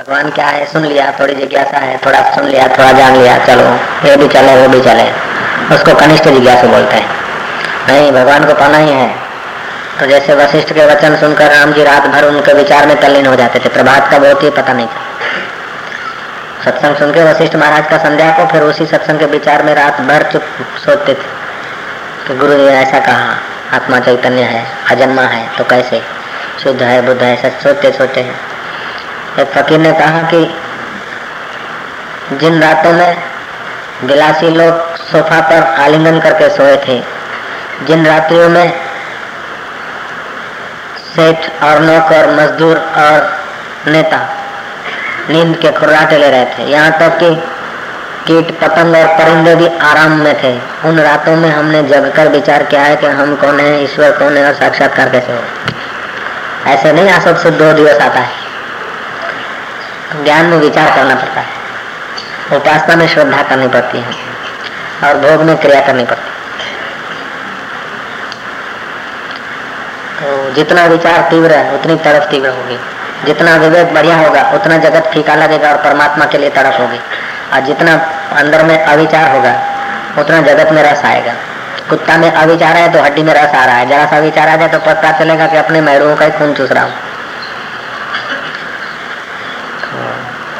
भगवान क्या है? सुन लिया, थोड़ी जिज्ञासा है, थोड़ा सुन लिया, थोड़ा जान लिया, चलो। ये भी चले, वो भी चले। उसको कनिष्ठ जिज्ञासा बोलते हैं। नहीं, भगवान को पाना ही है। तो जैसे वशिष्ठ के वचन सुनकर राम जी रात भर उनके विचार में तल्लीन हो जाते थे, प्रभात का बहुत ही पता नहीं था। सत्संग सुन के वशिष्ठ महाराज का संध्या को फिर उसी सत्संग के विचार में रात भर चुप सोचते थे। कि गुरु जी ऐसा कहा, आत्मा चैतन्य है, अजन्मा है तो कैसे? शुद्ध है, बुद्ध है, सच सोचते सोचते हैं। एक फकीर ने कहा कि जिन रातों में विलासी लोग सोफा पर आलिंगन करके सोए थे, जिन रात्रियों में सेठ और नौकर मजदूर और नेता नींद के खुर्राटे ले रहे थे, यहाँ तक कि कीट पतंग और परिंदे भी आराम में थे। उन रातों में हमने जगकर विचार किया है कि हम कौन है, ईश्वर कौन है और साक्षात्कार कैसे हो ऐसे नहीं आ से दो दिवस आता है। ज्ञान में विचार करना पड़ता है। उपासना में श्रद्धा करनी पड़ती है और भोग में क्रिया करनी पड़ती है। तो जितना विचार तीव्र है, उतनी तरफ़ तीव्र होगी। जितना विवेक बढ़िया होगा, उतना जगत फीका लगेगा और परमात्मा के लिए तरफ़ होगी। और जितना अंदर में अविचार होगा, उतना जगत में रस आएगा। कुत्ता में अविचार है तो हड्डी में रस आ रहा है। जरा सा विचार आ जाए तो पता चलेगा कि अपने मैरों का ही खून चूस रहा हूँ।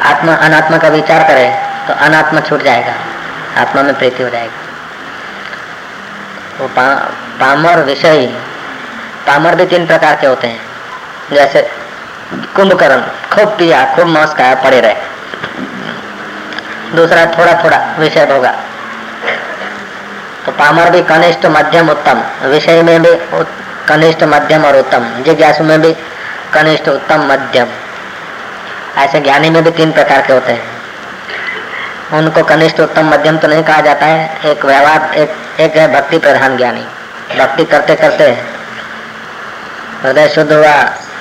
आत्मा अनात्मा का विचार करे तो अनात्मा छूट जाएगा। आत्मा में प्रीति हो जाएगी। वो पा, पामर विषय पामर भी तीन प्रकार के होते हैं। जैसे कुंभकर्ण खूब पिया खूब मांस खाया पड़े रहे। दूसरा थोड़ा थोड़ा विषय होगा तो पामर भी कनिष्ठ मध्यम उत्तम। विषय में भी कनिष्ठ मध्यम और उत्तम। जिज्ञासु में भी कनिष्ठ उत्तम मध्यम। ऐसे ज्ञानी में भी तीन प्रकार के होते हैं। उनको कनिष्ठ उत्तम मध्यम तो नहीं कहा जाता है। एक व्यवहार एक एक है भक्ति प्रधान ज्ञानी। भक्ति करते करते हृदय शुद्ध हुआ,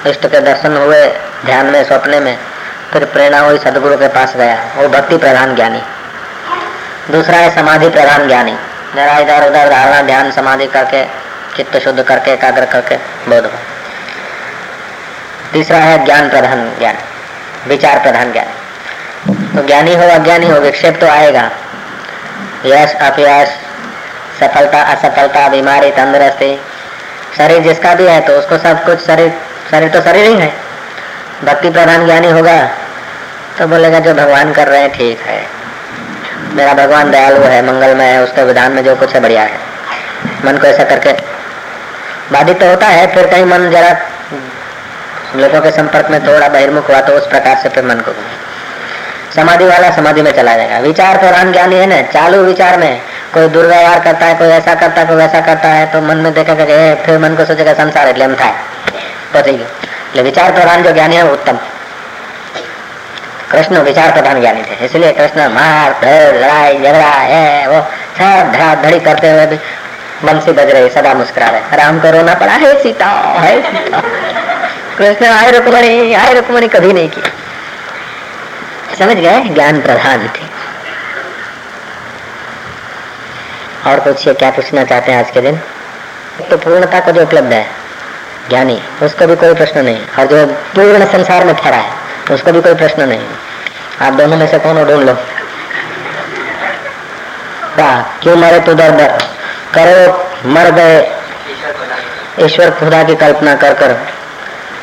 इष्ट के दर्शन हुए ध्यान में सपने में, फिर प्रेरणा हुई सदगुरु के पास गया। वो भक्ति प्रधान ज्ञानी। दूसरा है समाधि प्रधान ज्ञानी। जरा इधर उधर धारणा, ध्यान, समाधि करके, चित्त शुद्ध करके, एकाग्र करके बोध हो तीसरा है ज्ञान प्रधान ज्ञान। विचार प्रधान ज्ञान। तो ज्ञानी हो, अज्ञानी हो, विक्षेप तो आएगा। यश अपयश सफलता, असफलता, बीमारी, तंदुरुस्ती, शरीर जिसका भी है तो उसको सब कुछ शरीर शरीर तो शरीर ही है। भक्ति प्रधान ज्ञानी होगा तो बोलेगा, जो भगवान कर रहे हैं, ठीक है। मेरा भगवान दयालु है, मंगलमय है, उसके विधान में जो कुछ है, बढ़िया है। मन को ऐसा करके बाधित तो होता है, फिर कहीं मन जरा लोगों के संपर्क में थोड़ा बहिर्मुख हुआ तो उस प्रकार से फिर मन को समाधि वाला समाधि में चला जाएगा विचार प्रधान ज्ञानी है ना चालू विचार में कोई दुर्व्यवहार करता है कोई ऐसा करता है कोई वैसा करता है तो मन में देखेगा फिर मन को सोचेगा संसार એટલે એમ થાય પતી ગયું એટલે વિચાર પ્રધાન जो ज्ञानी है उत्तम कृष्ण विचार प्रधान ज्ञानी थे इसलिए कृष्ण मार लड़ाई झगड़ा है वो सब धड़ा धड़ी करते हुए भी बंसी बज रही सदा मुस्कुरा रहे राम को रोना पड़ा है सीता है सीता कृष्ण आय रुकमणी आय रुकमणी कभी नहीं की। समझ गए? ज्ञान प्रधान थे। और पूछिए क्या पूछना चाहते हैं आज के दिन? तो पूर्णता को जो उपलब्ध है, ज्ञानी, उसको भी कोई प्रश्न नहीं। और जो पूर्ण संसार में ठहरा है, उसको भी कोई प्रश्न नहीं। आप दोनों में से कौन हो ढूंढ लो। क्या मरे तो दर दर? करो, मर गए। ईश्वर खुदा की कल्पना कर कर।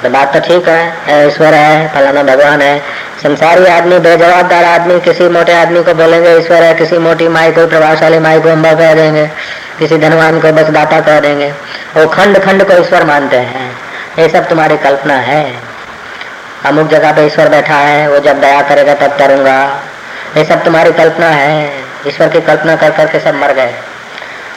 तो बात तो ठीक है ईश्वर है, फलाना भगवान है। संसारी आदमी, बेजवाबदार आदमी, किसी मोटे आदमी को बोलेंगे, ईश्वर है, किसी मोटी माई को, प्रभावशाली माई को अम्बा कह देंगे, किसी धनवान को बस दाता कह देंगे। वो खंड खंड को ईश्वर मानते हैं। ये सब तुम्हारी कल्पना है। अमुक जगह पे ईश्वर बैठा है, वो जब दया करेगा तब तरूँगा ये सब तुम्हारी कल्पना है। ईश्वर की कल्पना कर करके सब मर गए।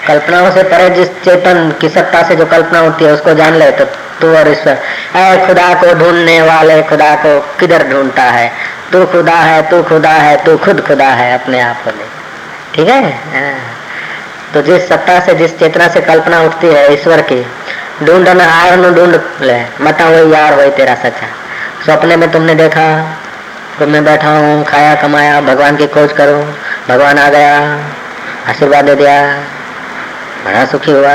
कल्पनाओं से परे जिस चेतन की सत्ता से जो कल्पना उठती है, उसको जान ले तो तू और ईश्वर। ऐ खुदा को ढूँढने वाले, खुदा को किधर ढूंढता है? तू खुदा है, तू खुदा है, तू खुद खुदा है अपने आप को ले। ठीक है? हाँ। तो जिस सत्ता से, जिस चेतना से कल्पना उठती है ईश्वर की ढूंढना आर नु ढूंढ ले, मता वही यार वही तेरा सच्चा। सपने में तुमने देखा तो मैं बैठा हूँ, खाया कमाया, भगवान की खोज करो, भगवान आ गया, आशीर्वाद दे दिया। बड़ा सुखी हुआ।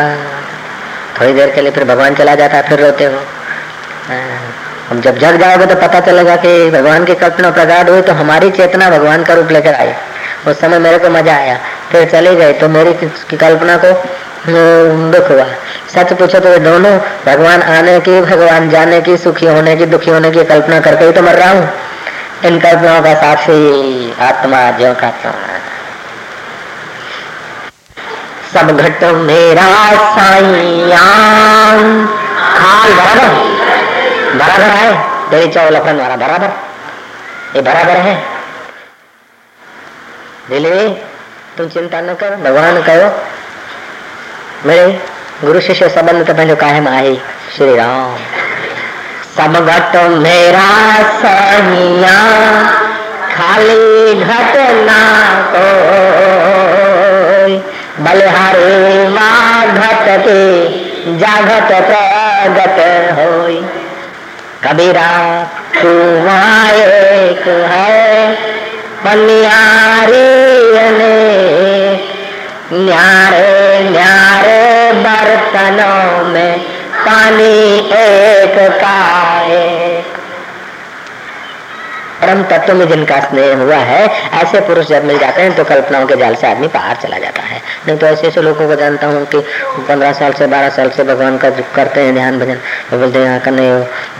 थोड़ी देर के लिए फिर भगवान चला जाता, फिर रोते हो। हम जब जग जाओगे तो पता चलेगा कि भगवान की कल्पना प्रगाढ़ हुई तो हमारी चेतना भगवान का रूप लेकर आई। उस समय मेरे को मज़ा आया। फिर चले गए तो मेरी की कल्पना को दुख हुआ। सच पूछो तो दोनों भगवान आने की, भगवान जाने की, सुखी होने की, दुखी होने की कल्पना करके ही तो मर रहा हूँ। इन कल्पनाओं का साक्षी आत्मा जो का सब घट मेरा साइया खाल बराबर। बराबर है। तेरी चावल अपन वाला बराबर। ये बराबर है। दिल्ली, तुम चिंता न कर, भगवान कहो। मेरे गुरु शिष्य संबंध तो पंहिंजो कायम आहे श्री राम। सब घट मेरा सहिया खाली घटना को बलिहारी माँ घट के जागत प्रगट होई। कबीरा तू एक है पनियारी न्यारे न्यारे बर्तनों में पानी एक का एक परम तत्व में जिनका स्नेह हुआ है ऐसे पुरुष जब मिल जाते हैं तो कल्पनाओं के जाल से आदमी बाहर चला जाता है नहीं तो ऐसे ऐसे लोगों को जानता हूँ कि पंद्रह साल से बारह साल से भगवान का करते हैं ध्यान भजन तो बोलते हैं कने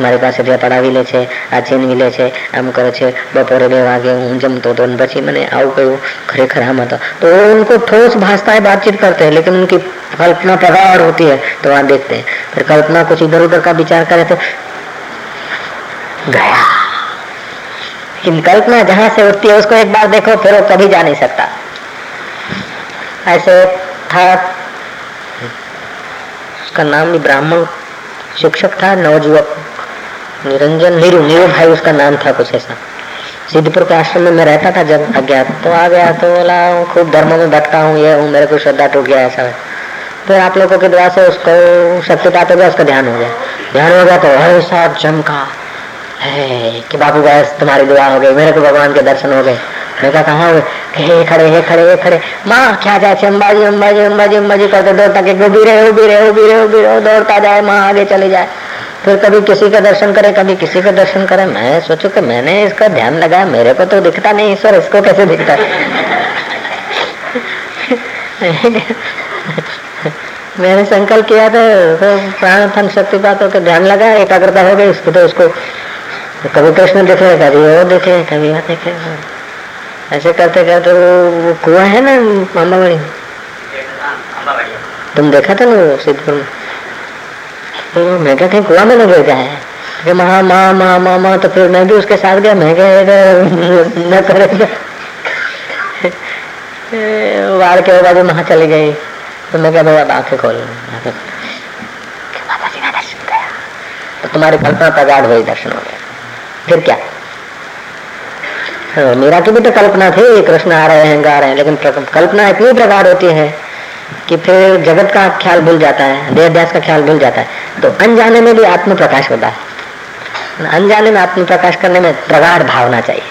મારી પાસે જે પડાવી લે છે આ છીનવી લે છે આમ કરે છે બપોરે બે વાગે હું જમતો तो પછી મને આવું કયું खरेखर हम था तो उनको ठोस भाषता है बातचीत करते हैं लेकिन उनकी कल्पना प्रगाढ़ होती है तो वहां देखते हैं फिर कल्पना कुछ इधर उधर का विचार करे तो गया लेकिन कल्पना जहाँ से उठती है, उसको एक बार देखो, फिर वो कभी जा नहीं सकता। ऐसे था। उसका नाम भी ब्राह्मण शिक्षक था, नवजुवक, निरंजन, नीरू नीरू भाई उसका नाम था कुछ ऐसा। सिद्धपुर के आश्रम में मैं रहता था जब अज्ञात तो आ गया तो बोला खूब धर्म में भटका हूँ, ये हूँ, मेरे को श्रद्धा टूट गया ऐसा। फिर आप लोगों की दुआ से उसको शक्ति पाते हुए उसका ध्यान हो गया। ध्यान हो गया तो ऐसा चमका। है कि बाबू गैस तुम्हारी दुआ हो गई, मेरे को भगवान के दर्शन हो गए। मैं कहा, कहाँ हे खड़े हे खड़े हे खड़े। माँ, क्या जाए अंबाजी अंबाजी अंबाजी अंबाजी करते, दौड़ता के उभी रहे उभी रहे उभी रहे उभी रहे, दौड़ता जाए, माँ आगे चले जाए। फिर कभी किसी का दर्शन करे, कभी किसी का दर्शन करे। मैं सोचू कि मैंने इसका ध्यान लगाया, मेरे को तो दिखता नहीं, ईश्वर इसको कैसे दिखता मैंने संकल्प किया था तो प्राण फन शक्ति पातों के ध्यान लगा एकाग्रता हो गई इसको तो उसको तो कभी कृष्ण दिखे कभी वो दिखे कभी वो दिखे ऐसे करते करते वो वो कुआ है ना अम्बावाड़ी तुम देखा था ना सिद्धपुर में? तो मैं क्या कहीं कुआ में न गिर जाए कि महा माँ माँ माँ माँ तो फिर मैं भी उसके साथ गया, मैं क्या न करेगा वार के बाद वहाँ चली गई। तो मैं क्या भाई अब आँखें खोल तो तुम्हारी कल्पना प्रगाढ़ हुई दर्शन हो गया फिर क्या? हाँ, मीरा की भी तो कल्पना थी कृष्ण आ रहे हैं गा रहे हैं लेकिन कल्पना इतनी प्रकार होती है कि फिर जगत का ख्याल भूल जाता है देह का ख्याल भूल जाता है। तो अनजाने में भी आत्म प्रकाश होता है। अनजाने में आत्म प्रकाश करने में प्रगाढ़ भावना चाहिए।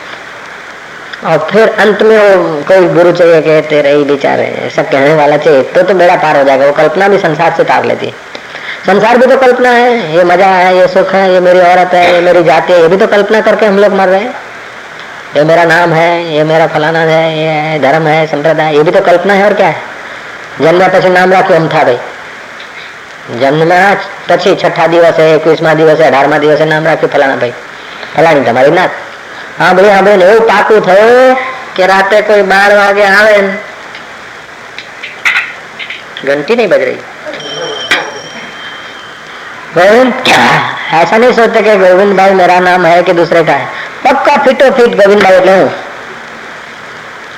और फिर अंत में वो कोई गुरु चाहिए कहते तेरे ही विचार है सब कहने वाला चाहिए तो तो बेड़ा पार हो जाएगा वो कल्पना भी संसार से तार लेती है। संसार भी तो कल्पना है ये मजा है ये सुख है ये मेरी औरत है ये मेरी जाति है ये भी तो कल्पना करके हम लोग मर रहे हैं ये मेरा नाम है ये मेरा फलाना है ये धर्म है संप्रदाय ये भी तो कल्पना है और क्या है जन्म પછી નામ રાખ્યું અમથાભાઈ જન્મના પછી છઠ્ઠા દિવસે એકવીસમા દિવસે અઢારમા દિવસે નામ રાખ્યું ફલાણા ભાઈ ફલાણી તમારી નાથ હા ભાઈ હા ભાઈ એવું પાકું થયું કે રાતે કોઈ બાર વાગે આવે घंटी नहीं बज रही गोविंद, ऐसा नहीं सोचते कि गोविंद भाई मेरा नाम है कि दूसरे का है। पक्का फिटो फिट गोविंद भाई ले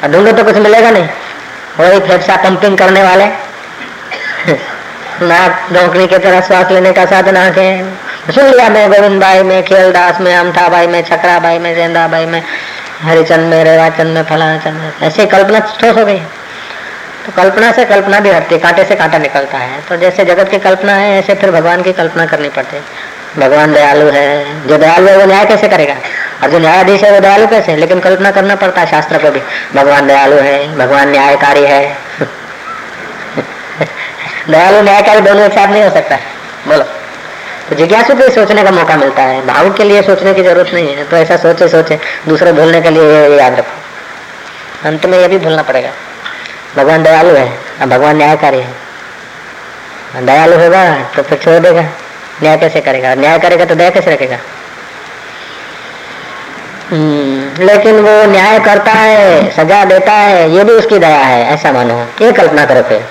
ढूंढो तो कुछ मिलेगा नहीं। वही फेफसा पंपिंग करने वाले। नाक डोंकनी की तरह श्वास लेने का साधन आके सुन लिया मैं गोविंद भाई में खेलदास में अमथा भाई में, छकरा भाई में, जेंदा भाई में, हरिचंद में रेवाचंद में, फलाना चंद में। ऐसे कल्पना ठोस हो गई। तो कल्पना से कल्पना भी हटती है, कांटे से कांटा निकलता है। तो जैसे जगत की कल्पना है, ऐसे फिर भगवान की कल्पना करनी पड़ती है। भगवान दयालु है, जो दयालु है वो न्याय कैसे करेगा? और जो न्यायाधीश है वो दयालु कैसे? लेकिन कल्पना करना पड़ता है शास्त्र को भी। भगवान दयालु है, भगवान न्यायकारी है। दयालु, न्यायकारी दोनों एक साथ नहीं हो सकता। बोलो। तो जिज्ञासु को सोचने का मौका मिलता है भाव के लिए सोचने की ज़रूरत नहीं है। तो ऐसा सोचे सोचे दूसरे भूलने के लिए याद रखो। अंत में ये भी भूलना पड़ेगा। भगवान दयालु है। अब भगवान न्यायकारी है दयालु होगा तो फिर छोड़ देगा। न्याय कैसे करेगा? न्याय करेगा तो दया कैसे रखेगा? हम्म, लेकिन वो न्याय करता है सजा देता है ये भी उसकी दया है ऐसा मानो। ये कल्पना करो फिर।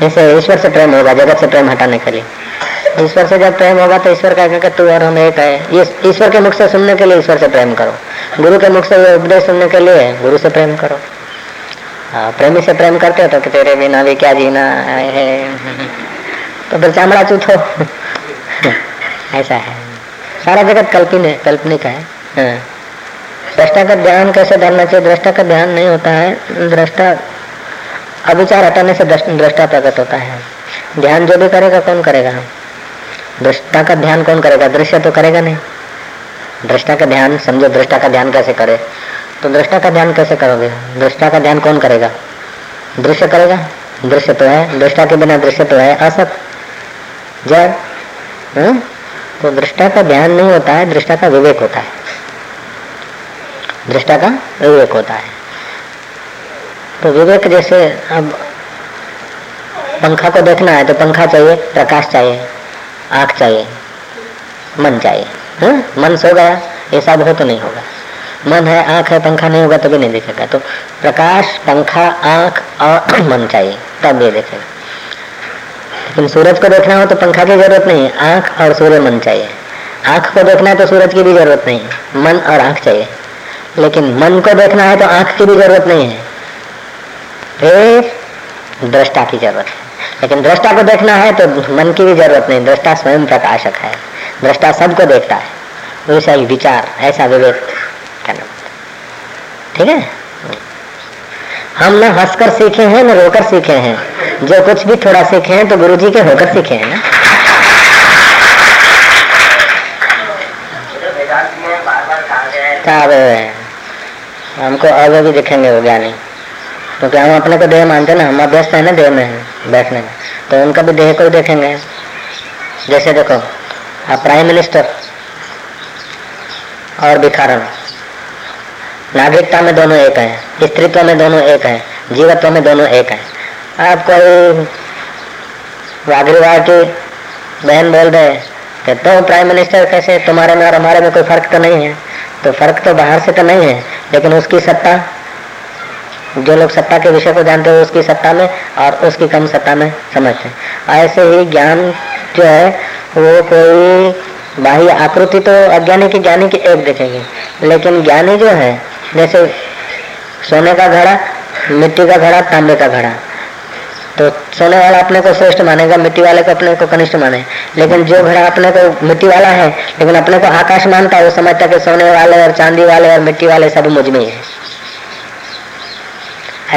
जैसे ईश्वर से प्रेम होगा जगत से प्रेम हटाने के लिए। ईश्वर से जब प्रेम होगा तो ईश्वर कहेगा कि तू और हम एक है। ये ईश्वर के मुख से सुनने के लिए ईश्वर से प्रेम करो। गुरु के मुख से उपदेश सुनने के लिए गुरु से प्रेम करो। हाँ प्रेमी से प्रेम करते हो तो कि तेरे बिना भी क्या जीना है? तो फिर चामड़ा चूथो। ऐसा है। सारा जगत कल्पित है कल्पनिक है। हाँ। दृष्टा का ध्यान कैसे धरना चाहिए? दृष्टा का ध्यान नहीं होता है। दृष्टा, अविचार हटाने से दृष्टा प्रकट होता है। ध्यान जो भी करेगा, कौन करेगा? दृष्टा का ध्यान कौन करेगा? दृश्य तो करेगा नहीं। दृष्टा का ध्यान, समझो दृष्टा का ध्यान कैसे करे? तो दृष्टा का ध्यान कैसे करोगे? दृष्टा का ध्यान कौन करेगा? दृश्य करेगा? दृश्य तो है। दृष्टा के बिना दृश्य तो है। असत। जय। हाँ? तो दृष्टा का ध्यान नहीं होता है, दृष्टा का विवेक होता है। दृष्टा का विवेक होता है। तो विवेक जैसे अब पंखा को देखना है तो पंखा चाहिए, प्रकाश चाहिए, आँख चाहिए, मन चाहिए। हा? मन सो गया सब हो तो नहीं होगा। मन है, आँख है, पंखा नहीं होगा तभी नहीं दिखेगा। तो प्रकाश, पंखा, आँख और मन चाहिए, तब ये देखेगा। लेकिन सूरज को देखना हो तो पंखा की ज़रूरत नहीं, आँख और सूर्य मन चाहिए। आँख को देखना है तो सूरज की भी ज़रूरत नहीं, मन और आँख चाहिए। लेकिन मन को देखना है तो आँख की भी ज़रूरत नहीं है। फिर दृष्टा की ज़रूरत है। लेकिन दृष्टा को देखना है तो मन की भी ज़रूरत नहीं, दृष्टा स्वयं प्रकाशक है। दृष्टा सबको देखता है। वैसा ही विचार, ऐसा विवेक। ठीक है? हम न हंसकर सीखे हैं, न रोकर सीखे हैं। जो कुछ भी थोड़ा सीखे हैं तो गुरु जी के होकर सीखे हैं ना। अब हमको भी दिखेंगे वो ज्ञानी। क्योंकि हम अपने को देह मानते ना, हम अभ्यस्त है ना देह में, बैठने में। तो उनका भी देह को देखेंगे। जैसे देखो, आप प्राइम मिनिस्टर और भिखारन। नागरिकता में दोनों एक है स्त्रीत्व में दोनों एक है, जीवत्व में दोनों एक है। आप कोई वागरीवार की बहन बोल रहे कि तो प्राइम मिनिस्टर कैसे? तुम्हारे में और हमारे में कोई फ़र्क तो नहीं है। तो फ़र्क तो बाहर से तो नहीं है, लेकिन उसकी सत्ता, जो लोग सत्ता के विषय को जानते हो, उसकी सत्ता में और उसकी कम सत्ता में समझते हैं। ऐसे ही ज्ञान जो है, वो कोई बाह्य आकृति तो अज्ञानी की ज्ञानी की एक देखेगी। लेकिन ज्ञानी जो है जैसे सोने का घड़ा, मिट्टी का घड़ा, तांबे का घड़ा। तो सोने वाला अपने को श्रेष्ठ मानेगा, मिट्टी वाले को अपने को कनिष्ठ माने। लेकिन जो घड़ा अपने को, मिट्टी वाला है, लेकिन अपने को आकाश मानता है, वो समझता कि सोने वाले और चांदी वाले और मिट्टी वाले सब मुझमें है।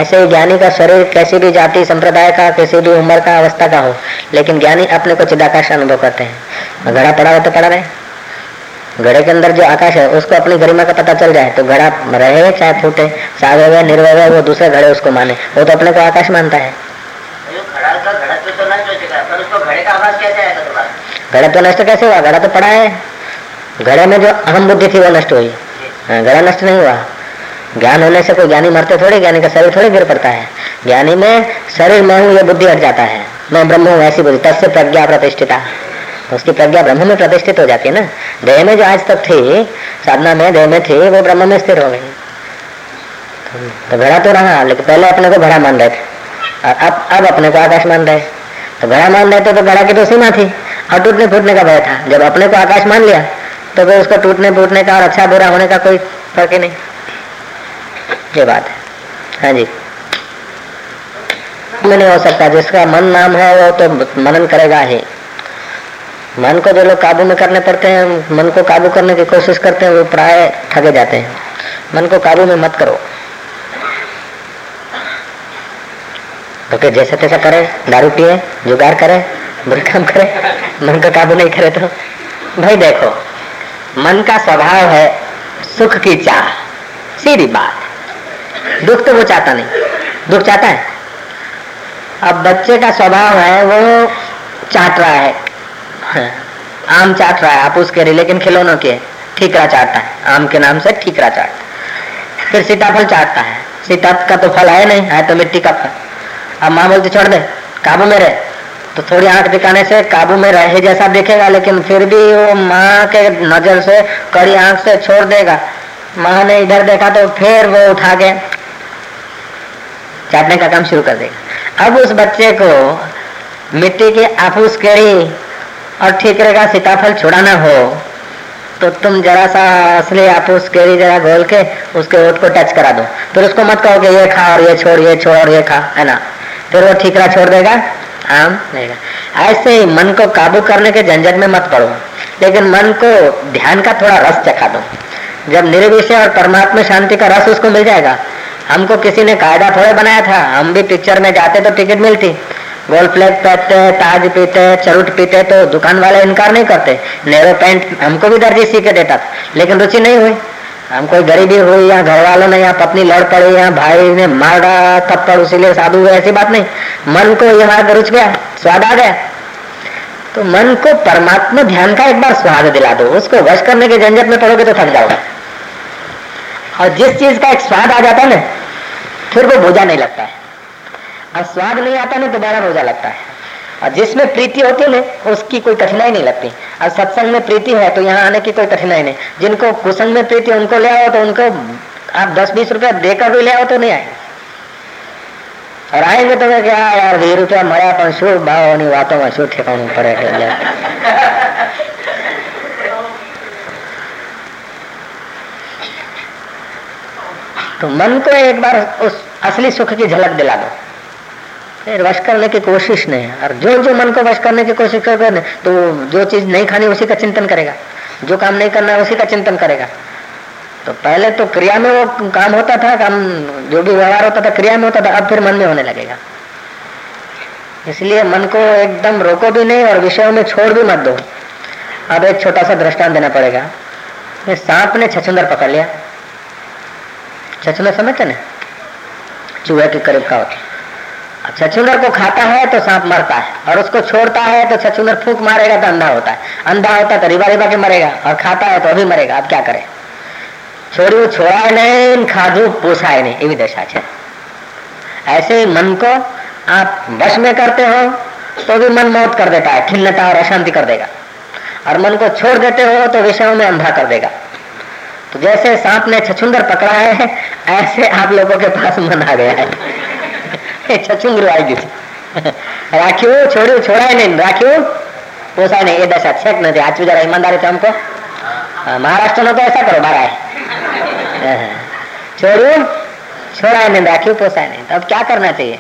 ऐसे ही ज्ञानी का शरीर कैसी भी जाति, संप्रदाय का, किसी भी उम्र का, अवस्था का हो, लेकिन ज्ञानी अपने को चिदाकाश अनुभव करते हैं। घड़ा पड़ा हो तो पड़ा रहे घड़े के अंदर जो आकाश है उसको अपनी गरिमा का पता चल जाए तो घड़ा रहे चाहे फूटे सावे निर्वय वो दूसरे घड़े उसको माने। वो तो अपने को आकाश मानता है। घड़ा तो नष्ट कैसे हुआ? घड़ा तो पड़ा है। घड़े में जो अहम बुद्धि थी वो नष्ट हुई। हाँ, घड़ा नष्ट नहीं हुआ। ज्ञान होने से कोई ज्ञानी मरते थोड़े ज्ञानी का शरीर थोड़े गिर पड़ता है। ज्ञानी में शरीर में हूँ ये बुद्धि हट जाता है। मैं ब्रह्म हूँ ऐसी बुद्धि। तब से प्रज्ञा प्रतिष्ठिता। तो उसकी प्रज्ञा ब्रह्म में प्रतिष्ठित हो जाती है ना। देह में जो आज तक थी, साधना में देह में थी, वो ब्रह्म में स्थिर हो गई। तो घड़ा तो रहा, लेकिन पहले अपने को घड़ा मान रहे थे। और अब अब अपने को आकाश मान रहे। तो घड़ा मान रहे थे तो घड़ा की तो सीमा थी। और टूटने फूटने का भय था। जब अपने को आकाश मान लिया तो फिर उसको टूटने फूटने का और अच्छा बुरा होने का कोई फ़र्क ही नहीं। ये बात है। हाँ जी। में नहीं हो सकता जिसका मन नाम है, वो तो मनन करेगा ही। मन को जो लोग काबू में करने पड़ते हैं, मन को काबू करने की कोशिश करते हैं, वो प्राय ठगे जाते हैं। मन को काबू में मत करो। तो फिर जैसे तैसा करे, दारू पिए, जुगाड़ करे, बुरे काम करे, मन का काबू नहीं करे तो। भाई देखो, मन का स्वभाव है सुख की चाह, सीधी बात। दुख तो वो चाहता नहीं, दुख चाहता है। अब बच्चे का स्वभाव है, वो चाट रहा है। आम चाट रहा है, आप उसके लेकिन खिलौनों के, ठीकरा चाटता है। आम के नाम से ठीकरा चाट। फिर सीताफल चाटता है। सीता का तो फल है नहीं, है तो मिट्टी का फल। अब माँ बोलती, छोड़ दे, काबू में रहे। तो थोड़ी आँख दिखाने से काबू में रहे जैसा देखेगा, लेकिन फिर भी वो माँ के नज़र से, कड़ी आँख से छोड़ देगा। माँ ने इधर देखा तो फिर वो उठा के चाटने का काम शुरू कर देगा। अब उस बच्चे को मिट्टी की आपूस केड़ी और ठीकरे का सीताफल छुड़ाना हो। तो तुम जरा सा असली आपूस केरी जरा घोल के उसके ओट को टच करा दो। फिर उसको मत कहो कि ये खा और ये छोड़ ये छोड़ और ये खा, है ना? फिर वो ठीकरा छोड़ देगा? आम नहीं ऐसे ही मन को काबू करने के झंझट में मत पड़ो। लेकिन मन को ध्यान का थोड़ा रस चखा दो। जब निर्विषय और परमात्मा शांति का रस उसको मिल जाएगा, हमको किसी ने कायदा थोड़े बनाया था, हम भी पिक्चर में जाते तो टिकट मिलती। गोल्ड प्लेट पहनते हैं, ताज पीते हैं, चरुट पीते तो दुकान वाले इनकार नहीं करते। नेरो पैंट हमको भी दर्जी सी के देता था, लेकिन रुचि नहीं हुई। हम कोई गरीबी हुई या घर वालों ने या पत्नी लड़ पड़ी या भाई ने मार डाला, थप्पड़, उसीलिए साधु हुए ऐसी बात नहीं। मन को यह रुच गया, स्वाद आ गया। तो मन को परमात्मा ध्यान का एक बार स्वाद दिला दो, उसको वश करने के झंझट में पड़ोगे तो थक जाओगे। और जिस चीज़ का एक स्वाद आ जाता है ना, फिर वो बोझा नहीं लगता है। और स्वाद नहीं आता ना, दोबारा रोजा लगता है। और जिसमें प्रीति होती है ना, उसकी कोई कठिनाई नहीं लगती। और सत्संग में प्रीति है तो यहाँ आने की कोई कठिनाई नहीं। जिनको कुसंग में प्रीति, उनको ले आओ तो उनको आप दस बीस रुपया देकर भी ले आओ तो नहीं आए और आएँगे तो मैं क्या यार, वीस रुपया मरा पर शू भाव वातों में शू ठेकाणु पड़े तो मन को एक बार उस असली सुख की झलक दिला दो। वश करने की कोशिश नहीं और जो जो मन को वश करने की कोशिश कर तो जो चीज़ नहीं खानी उसी का चिंतन करेगा। जो काम नहीं करना है, उसी का चिंतन करेगा। तो पहले तो क्रिया में वो काम होता था, काम जो भी व्यवहार होता था, क्रिया में होता था, अब फिर मन में होने लगेगा। इसलिए मन को एकदम रोको भी नहीं और विषयों में छोड़ भी मत दो। अब एक छोटा सा दृष्टांत देना पड़ेगा। सांप ने छछुंदर पकड़ लिया। छछुंदर समझते ना चूहे के करीब का होता छछुंदर को खाता है तो सांप मरता है, और उसको छोड़ता है तो छछुंदर फूक मारेगा तो अंधा होता है। अंधा होता है तो रिबा रिबा के मरेगा, और खाता है तो अभी मरेगा, अब क्या करे? छोड़ू छोड़ा नहीं खाधू पोसाए नहीं ये दशा है ऐसे मन को आप वश में करते हो तो भी मन मौत कर देता है खिन्नता और अशांति कर देगा। और मन को छोड़ देते हो तो विषयों में अंधा कर देगा। तो जैसे सांप ने छछुंदर पकड़ा है, ऐसे आप लोगों के पास मन आ गया है। छोड़ा नहीं राख्यू पोसा नहीं ये दशा छेक नहीं आज जरा ईमानदारी से हमको महाराष्ट्र में तो ऐसा करो बारा है छोड़ू राख्यू पोसा नहीं अब क्या करना चाहिए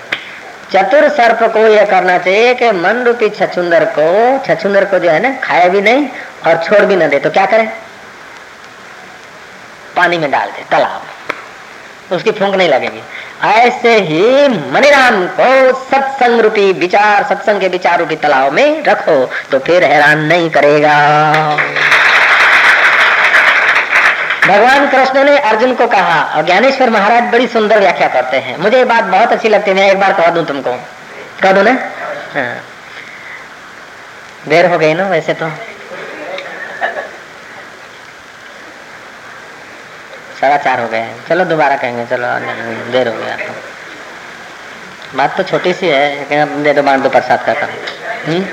चतुर सर्प को यह करना चाहिए कि मन रूपी छछुंदर को छछुंदर को जो है ना खाया भी नहीं और छोड़ भी ना दे तो क्या करें पानी में डाल दे तालाब उसकी फूंक नहीं लगेगी ऐसे ही मणिराम को सत्संग रूपी विचार, सत्संग के विचार रूपी तालाब में रखो तो फिर हैरान नहीं करेगा। भगवान कृष्ण ने अर्जुन को कहा और ज्ञानेश्वर महाराज, बड़ी सुंदर व्याख्या करते हैं। मुझे ये बात बहुत अच्छी लगती है, मैं एक बार कह दू तुमको। कह दू ना? हाँ। देर हो गई ना वैसे तो। साढ़ा चार हो गए हैं। चलो दोबारा कहेंगे चलो देर हो गया। बात तो छोटी सी है लेकिन अब दे दो बार दो प्रसाद का काम। हम्म?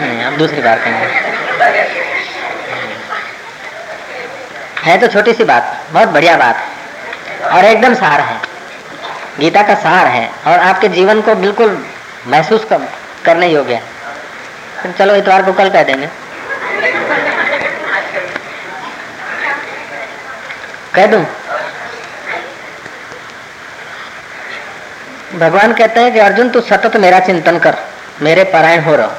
नहीं अब दूसरी बार कहेंगे। है तो छोटी सी बात बहुत बढ़िया बात और एकदम सार है। गीता का सार है और आपके जीवन को बिल्कुल महसूस कर, करने योग्य है। चलो इतवार को कल कह देंगे। कह दू? भगवान कहते हैं कि अर्जुन, तू सतत मेरा चिंतन कर, मेरे परायण हो रहा।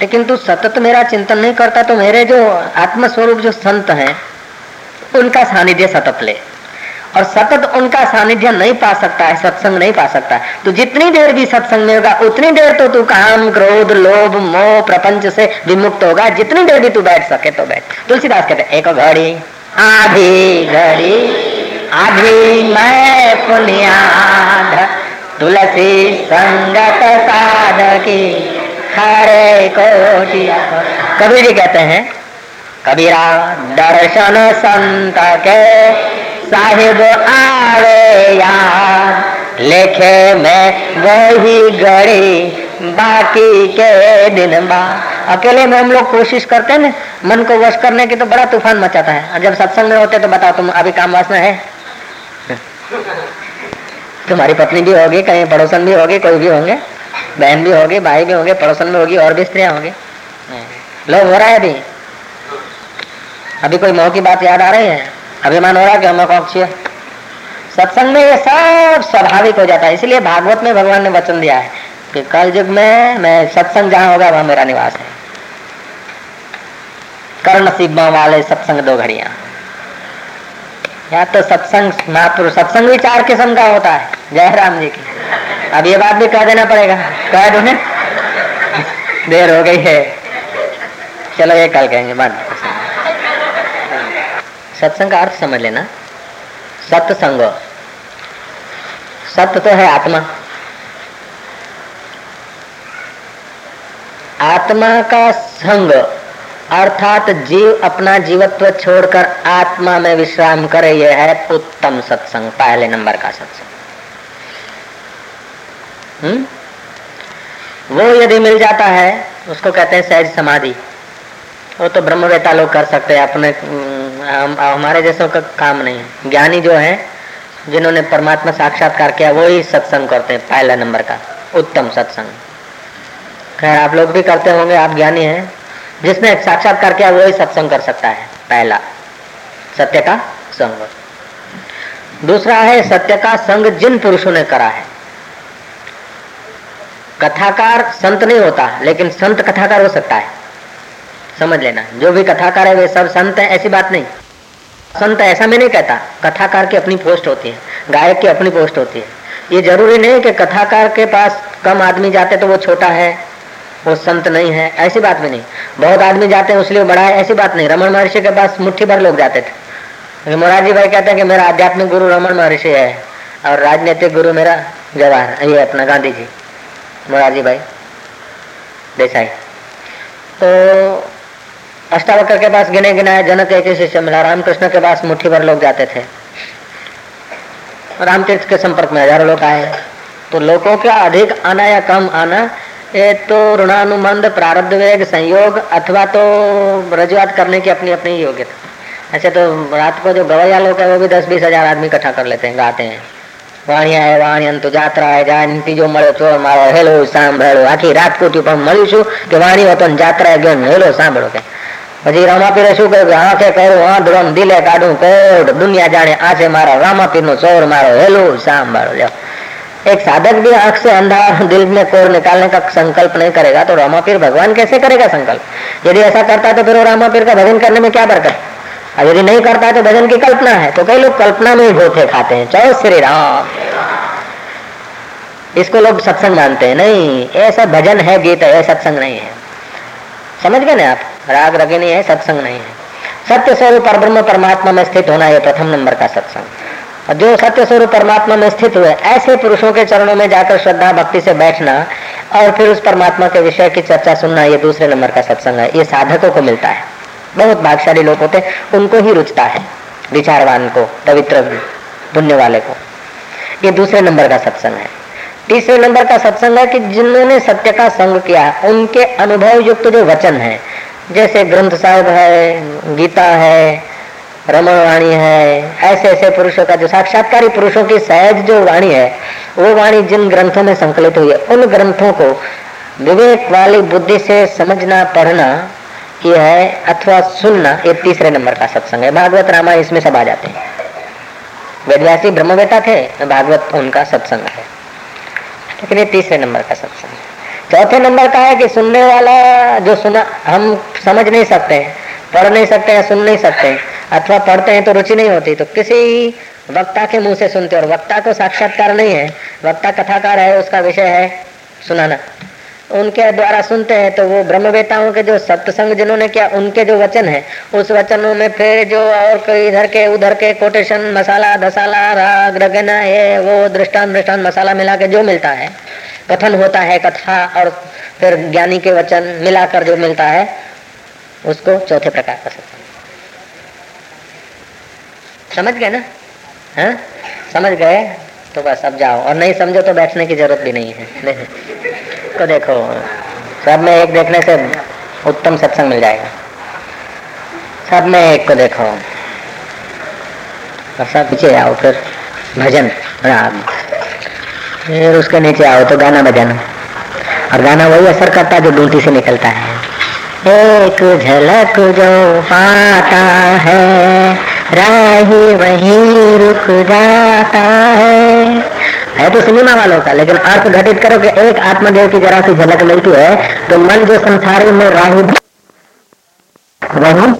लेकिन तू सतत मेरा चिंतन नहीं करता तो मेरे जो आत्मस्वरूप जो संत हैं, उनका सानिध्य सतत ले। और सतत उनका सानिध्य नहीं पा सकता है, सत्संग नहीं पा सकता है। तो जितनी देर भी सत्संग में होगा, उतनी देर तो तू काम, क्रोध, लोभ, मोह, प्रपंच से विमुक्त होगा। जितनी देर भी तू बैठ सके तो बैठ। तुलसीदास कहते एक घड़ी आधी घड़ी, आधी मैं पुण्याध तुलसी संगत साधकी, हरे कोटिया कबीर जी कहते हैं, कबीरा दर्शन संत के साहिब आवे यार लेखे में वही घड़ी बाकी के दिन बाद। अकेले में हम लोग कोशिश करते हैं ना मन को वश करने की तो बड़ा तूफ़ान मचाता है। और जब सत्संग में होते तो बताओ तुम अभी काम वासना है? तुम्हारी पत्नी भी होगी, कहीं पड़ोसन भी होगी, कोई भी होंगे, बहन भी होगी, भाई भी होंगे, पड़ोसन में होगी, और भी स्त्रियाँ होंगी। लोग हो रहा है अभी? अभी कोई मोह की बात याद आ रही है? अभिमान हो रहा है कि हमें कौन सत्संग में ये सब स्वाभाविक हो जाता है, इसलिए भागवत में भगवान ने वचन दिया है कि कल युग में मैं सत्संग जहाँ होगा वहाँ मेरा निवास है। कर्ण सिब्बा वाले सत्संग दो घड़िया। या तो सत्संग महापुरुष, सत्संग भी चार किस्म का होता है जय राम जी की। अब ये बात भी कह देना पड़ेगा। कह दो देर हो गई है। चलो ये कल कहेंगे, बाद सत्संग का अर्थ समझ लेना। सत्संग। सत्य तो है आत्मा। आत्मा का संग अर्थात जीव अपना जीवत्व छोड़कर आत्मा में विश्राम करे यह है उत्तम सत्संग पहले नंबर का सत्संग। हम्म? वो यदि मिल जाता है उसको कहते हैं सहज समाधि। वो तो ब्रह्मवेता लोग कर सकते हैं अपने हम, हमारे जैसों का काम नहीं है। ज्ञानी जो है जिन्होंने परमात्मा साक्षात्कार किया वो ही सत्संग करते हैं पहला नंबर का उत्तम सत्संग। खैर आप लोग भी करते होंगे आप ज्ञानी हैं। जिसने साक्षात्कार किया वही सत्संग कर सकता है, पहला। सत्य का संग। दूसरा है, सत्य का संग जिन पुरुषों ने करा है। कथाकार संत नहीं होता, लेकिन संत कथाकार हो सकता है। समझ लेना, जो भी कथाकार है, वे सब संत है, ऐसी बात नहीं। संत ऐसा मैं नहीं कहता, कथाकार की अपनी पोस्ट होती है, गायक की अपनी पोस्ट होती है। ये ज़रूरी नहीं कि कथाकार के पास कम आदमी जाते तो वो छोटा है वो संत नहीं है, ऐसी बात भी नहीं। बहुत आदमी जाते हैं, उसलिए बड़ा है, ऐसी बात नहीं। रमन महर्षि के पास मुट्ठी भर लोग जाते थे। मोरारजी भाई कहते हैं कि मेरा आध्यात्मिक गुरु रमन महर्षि है, और राजनीतिक गुरु मेरा जवाहर, ये अपना गांधी जी मोरारजी भाई देसाई। तो अष्टावक्र के पास गिने गिनाए जनक एक ही शिष्य मिला, रामकृष्ण के पास मुट्ठी भर लोग जाते थे। रामतीर्थ के संपर्क में हज़ारों लोग आए। तो लोगों का अधिक आना या कम आना ये तो ऋणानुबंध प्रारब्ध वेग संयोग अथवा तो रजुआत करने की अपनी अपनी योग्यता ऐसे तो रात को जो गवैया लोग है वो भी दस बीस हजार आदमी इकट्ठा कर लेते हैं गाते हैं વાણિયા હે વાણિયા તો જાત્રા હે જાય ત્રીજો મળે ચોર મારો હેલો સાંભળો આખી રાજકોટ પણ મળીશું કે વાણી હતો ને જાત્રા ગયો હેલો સાંભળો કે પછી રામાપીરે શું કહ્યું કે આંખે કરું આંધળો દિલે કાઢું કોટ दुनिया जाने आ से मारा रामापीर नो चोर मारो हेलो सांभळो लो एक साधक भी आँख से अंधा दिल में कोर निकालने का संकल्प नहीं करेगा तो रामापीर भगवान कैसे करेगा संकल्प? यदि ऐसा करता है तो फिर वो रामापीर का भजन करने में क्या बरकत और यदि नहीं करता है तो भजन की कल्पना है तो कई लोग कल्पना में ही धोखे खाते हैं। चौ श्री राम। इसको लोग सत्संग मानते हैं। नहीं ऐसा भजन है, गीत है सत्संग नहीं है। समझ गए ना आप? राग रगिनी है, सत्संग नहीं है। सत्य स्वरूप पर ब्रह्म परमात्मा में स्थित होना यह प्रथम नंबर का सत्संग। और जो सत्य स्वरूप परमात्मा में स्थित हुए, ऐसे पुरुषों के चरणों में जाकर श्रद्धा भक्ति से बैठना और फिर उस परमात्मा के विषय की चर्चा सुनना, ये दूसरे नंबर का सत्संग है। ये साधकों को मिलता है। बहुत भागशाली लोग होते उनको ही रुचता है विचारवान को, पवित्र पुण्य वाले को। ये दूसरे नंबर का सत्संग है। तीसरे नंबर का सत्संग है कि जिन्होंने सत्य का संग किया, उनके अनुभव युक्त जो वचन है, जैसे ग्रंथ साहब है, गीता है रमण वाणी है, ऐसे ऐसे पुरुषों का जो साक्षात्कारी पुरुषों की सहज जो वाणी है, वो वाणी जिन ग्रंथों में संकलित हुई है, उन ग्रंथों को विवेक वाली बुद्धि से समझना, पढ़ना, ये है, अथवा सुनना, ये तीसरे नंबर का सत्संग है। भागवत रामायण इसमें सब आ जाते हैं। वेदव्यासी ब्रह्मवेता थे, भागवत उनका सत्संग है। लेकिन ये तीसरे नंबर का सत्संग है। चौथे नंबर का है कि सुनने वाला जो सुना, हम समझ नहीं सकते, पढ़ नहीं सकते हैं सुन नहीं सकते अथवा पढ़ते हैं तो रुचि नहीं होती तो किसी वक्ता के मुँह से सुनते और वक्ता को साक्षात्कार नहीं है। वक्ता कथाकार है, उसका विषय है सुनाना। उनके द्वारा सुनते हैं तो वो ब्रह्मवेताओं के जो सत्संग जिन्होंने किया, उनके जो वचन है, उस वचनों में फिर जो और कोई इधर के, उधर के कोटेशन, मसाला, धसाला, राग, रगना, ये, वो दृष्टान दृष्टान मसाला मिला के जो मिलता है, कथन होता है, कथा और फिर ज्ञानी के वचन मिलाकर जो मिलता है, उसको चौथे प्रकार का सत्संग। समझ गए ना? है? हाँ? समझ गए? तो बस अब जाओ। और नहीं समझो तो बैठने की ज़रूरत भी नहीं है। तो देखो, सब में एक देखने से उत्तम सत्संग मिल जाएगा। सब में एक को देखो। और सब पीछे आओ फिर। भजन राग फिर उसके नीचे आओ तो गाना बजाना। और गाना वही असर करता है जो डूंटी से निकलता है। एक झलक जो पाता है राही वही रुक जाता है। है तो सिनेमा वालों का, लेकिन अर्थ घटित करो कि एक आत्मदेव की जरा सी झलक मिलती है तो मन जो संसारी में राही वही